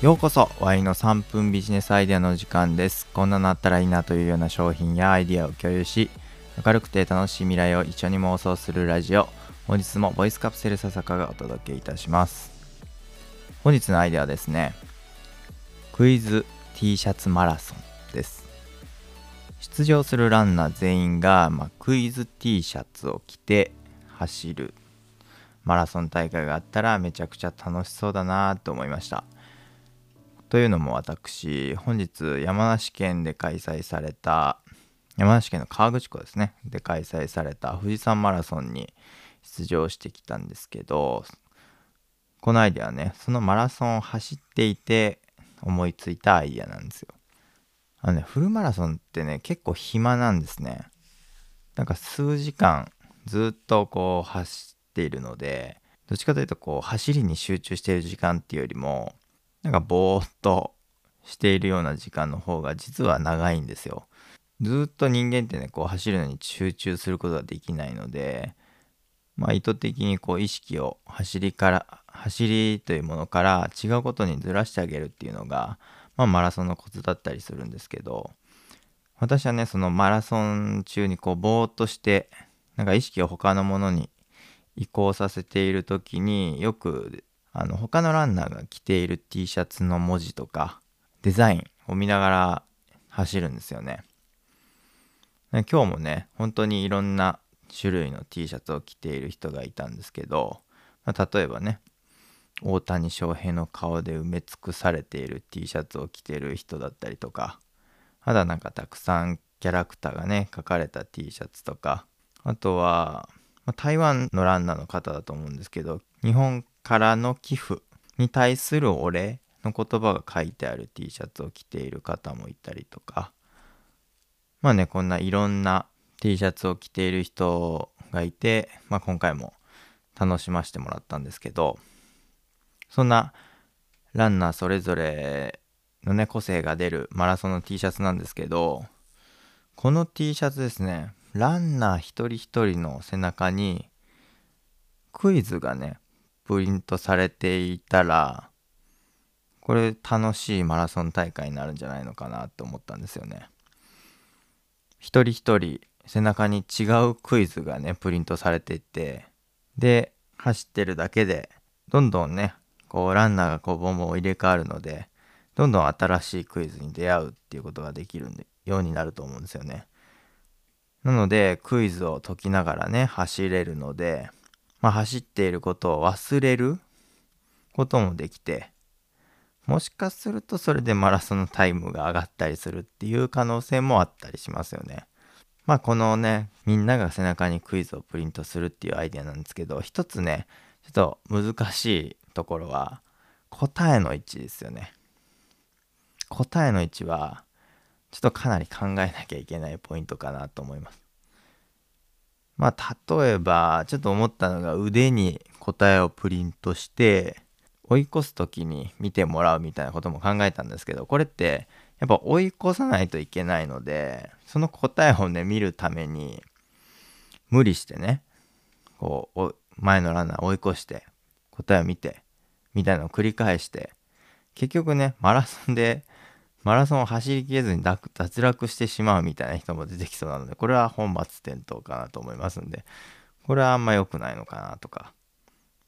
ようこそワイの3分ビジネスアイデアの時間です。こんなのあったらいいなというような商品やアイデアを共有し明るくて楽しい未来を一緒に妄想するラジオ本日もボイスカプセル笹香がお届けいたします。本日のアイデアはですねクイズ T シャツマラソンです。出場するランナー全員が、まあ、クイズ T シャツを着て走るマラソン大会があったらめちゃくちゃ楽しそうだなと思いました。というのも私本日山梨県で開催された山梨県の河口湖ですね。で開催された富士山マラソンに出場してきたんですけどこのアイデアはねそのマラソンを走っていて思いついたアイデアなんですよ。あのねフルマラソンってね結構暇なんですね。なんか数時間ずっとこう走っているのでどっちかというとこう走りに集中している時間っていうよりもなんかぼーっとしているような時間の方が実は長いんですよ。ずっと人間ってねこう走るのに集中することができないので、まあ、意図的にこう意識を走りから走りというものから違うことにずらしてあげるっていうのが、まあ、マラソンのコツだったりするんですけど私はねそのマラソン中にこうぼーっとしてなんか意識を他のものに移行させている時によくあの他のランナーが着ている T シャツの文字とかデザインを見ながら走るんですよね。今日もね本当にいろんな種類の T シャツを着ている人がいたんですけど、まあ、例えばね大谷翔平の顔で埋め尽くされている T シャツを着てる人だったりとかまだなんかたくさんキャラクターがね書かれた T シャツとかあとは、まあ、台湾のランナーの方だと思うんですけど日本からの寄付に対するお礼の言葉が書いてある T シャツを着ている方もいたりとか。まあねこんないろんな T シャツを着ている人がいて、まあ、今回も楽しませてもらったんですけどそんなランナーそれぞれのね個性が出るマラソンの T シャツなんですけどこの T シャツですねランナー一人一人の背中にクイズがねプリントされていたらこれ楽しいマラソン大会になるんじゃないのかなって思ったんですよね。一人一人背中に違うクイズがねプリントされていてで走ってるだけでどんどんねこうランナーがこうボンボン入れ替わるのでどんどん新しいクイズに出会うっていうことができるようになると思うんですよね。なのでクイズを解きながらね走れるのでまあ、走っていることを忘れることもできてもしかするとそれでマラソンのタイムが上がったりするっていう可能性もあったりしますよね。まあこのねみんなが背中にクイズをプリントするっていうアイデアなんですけど一つねちょっと難しいところは答えの位置ですよね。答えの位置はちょっとかなり考えなきゃいけないポイントかなと思います。まあ例えばちょっと思ったのが腕に答えをプリントして追い越す時に見てもらうみたいなことも考えたんですけどこれってやっぱ追い越さないといけないのでその答えをね見るために無理してねこう前のランナー追い越して答えを見てみたいなのを繰り返して結局ねマラソンでマラソンを走りきれずに脱落してしまうみたいな人も出てきそうなので、これは本末転倒かなと思いますんで、これはあんま良くないのかなとか。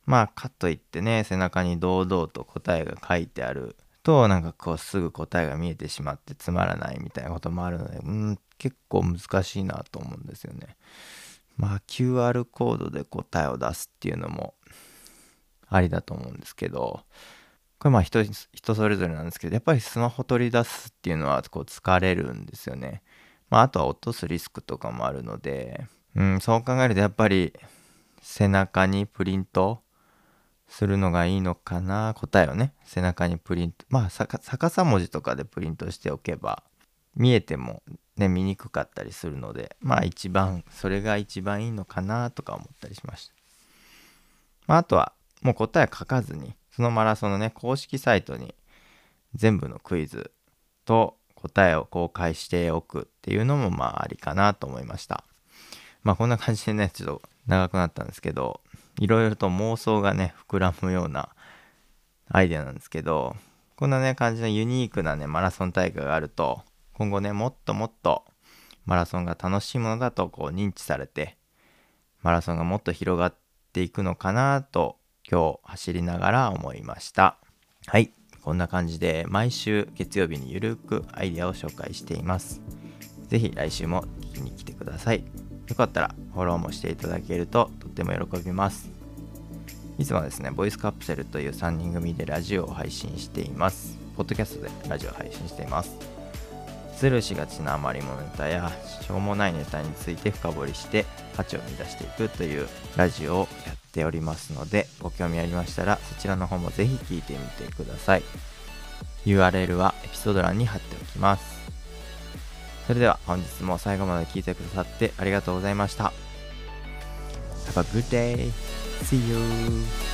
まあ、かといってね、背中に堂々と答えが書いてあると、なんかこうすぐ答えが見えてしまってつまらないみたいなこともあるので、うん、結構難しいなと思うんですよね。まあ、QR コードで答えを出すっていうのもありだと思うんですけど、これまあ人人それぞれなんですけど、やっぱりスマホ取り出すっていうのはこう疲れるんですよね。まあ、あとは落とすリスクとかもあるので、うん、そう考えるとやっぱり背中にプリントするのがいいのかな。答えをね、背中にプリント。まあ逆さ文字とかでプリントしておけば、見えてもね、見にくかったりするので、まあ一番、それが一番いいのかなとか思ったりしました。まあ、あとは、もう答え書かずに、そのマラソンのね、公式サイトに全部のクイズと答えを公開しておくっていうのもまあありかなと思いました。まあこんな感じでね、ちょっと長くなったんですけど、いろいろと妄想がね、膨らむようなアイデアなんですけど、こんなね、感じのユニークなね、マラソン大会があると、今後ね、もっともっとマラソンが楽しいものだとこう認知されて、マラソンがもっと広がっていくのかなと今日走りながら思いました。はい。こんな感じで毎週月曜日にゆるくアイデアを紹介しています。ぜひ来週も聞きに来てください。よかったらフォローもしていただけるととっても喜びます。いつもですね、ボイスカプセルという3人組でラジオを配信しています。ポッドキャストでラジオ配信しています。スルーしがちな余り物ネタやしょうもないネタについて深掘りして価値を生み出していくというラジオをやっておりますのでご興味ありましたらそちらの方もぜひ聴いてみてください URL はエピソード欄に貼っておきますそれでは本日も最後まで聴いてくださってありがとうございました Have a good day! See you!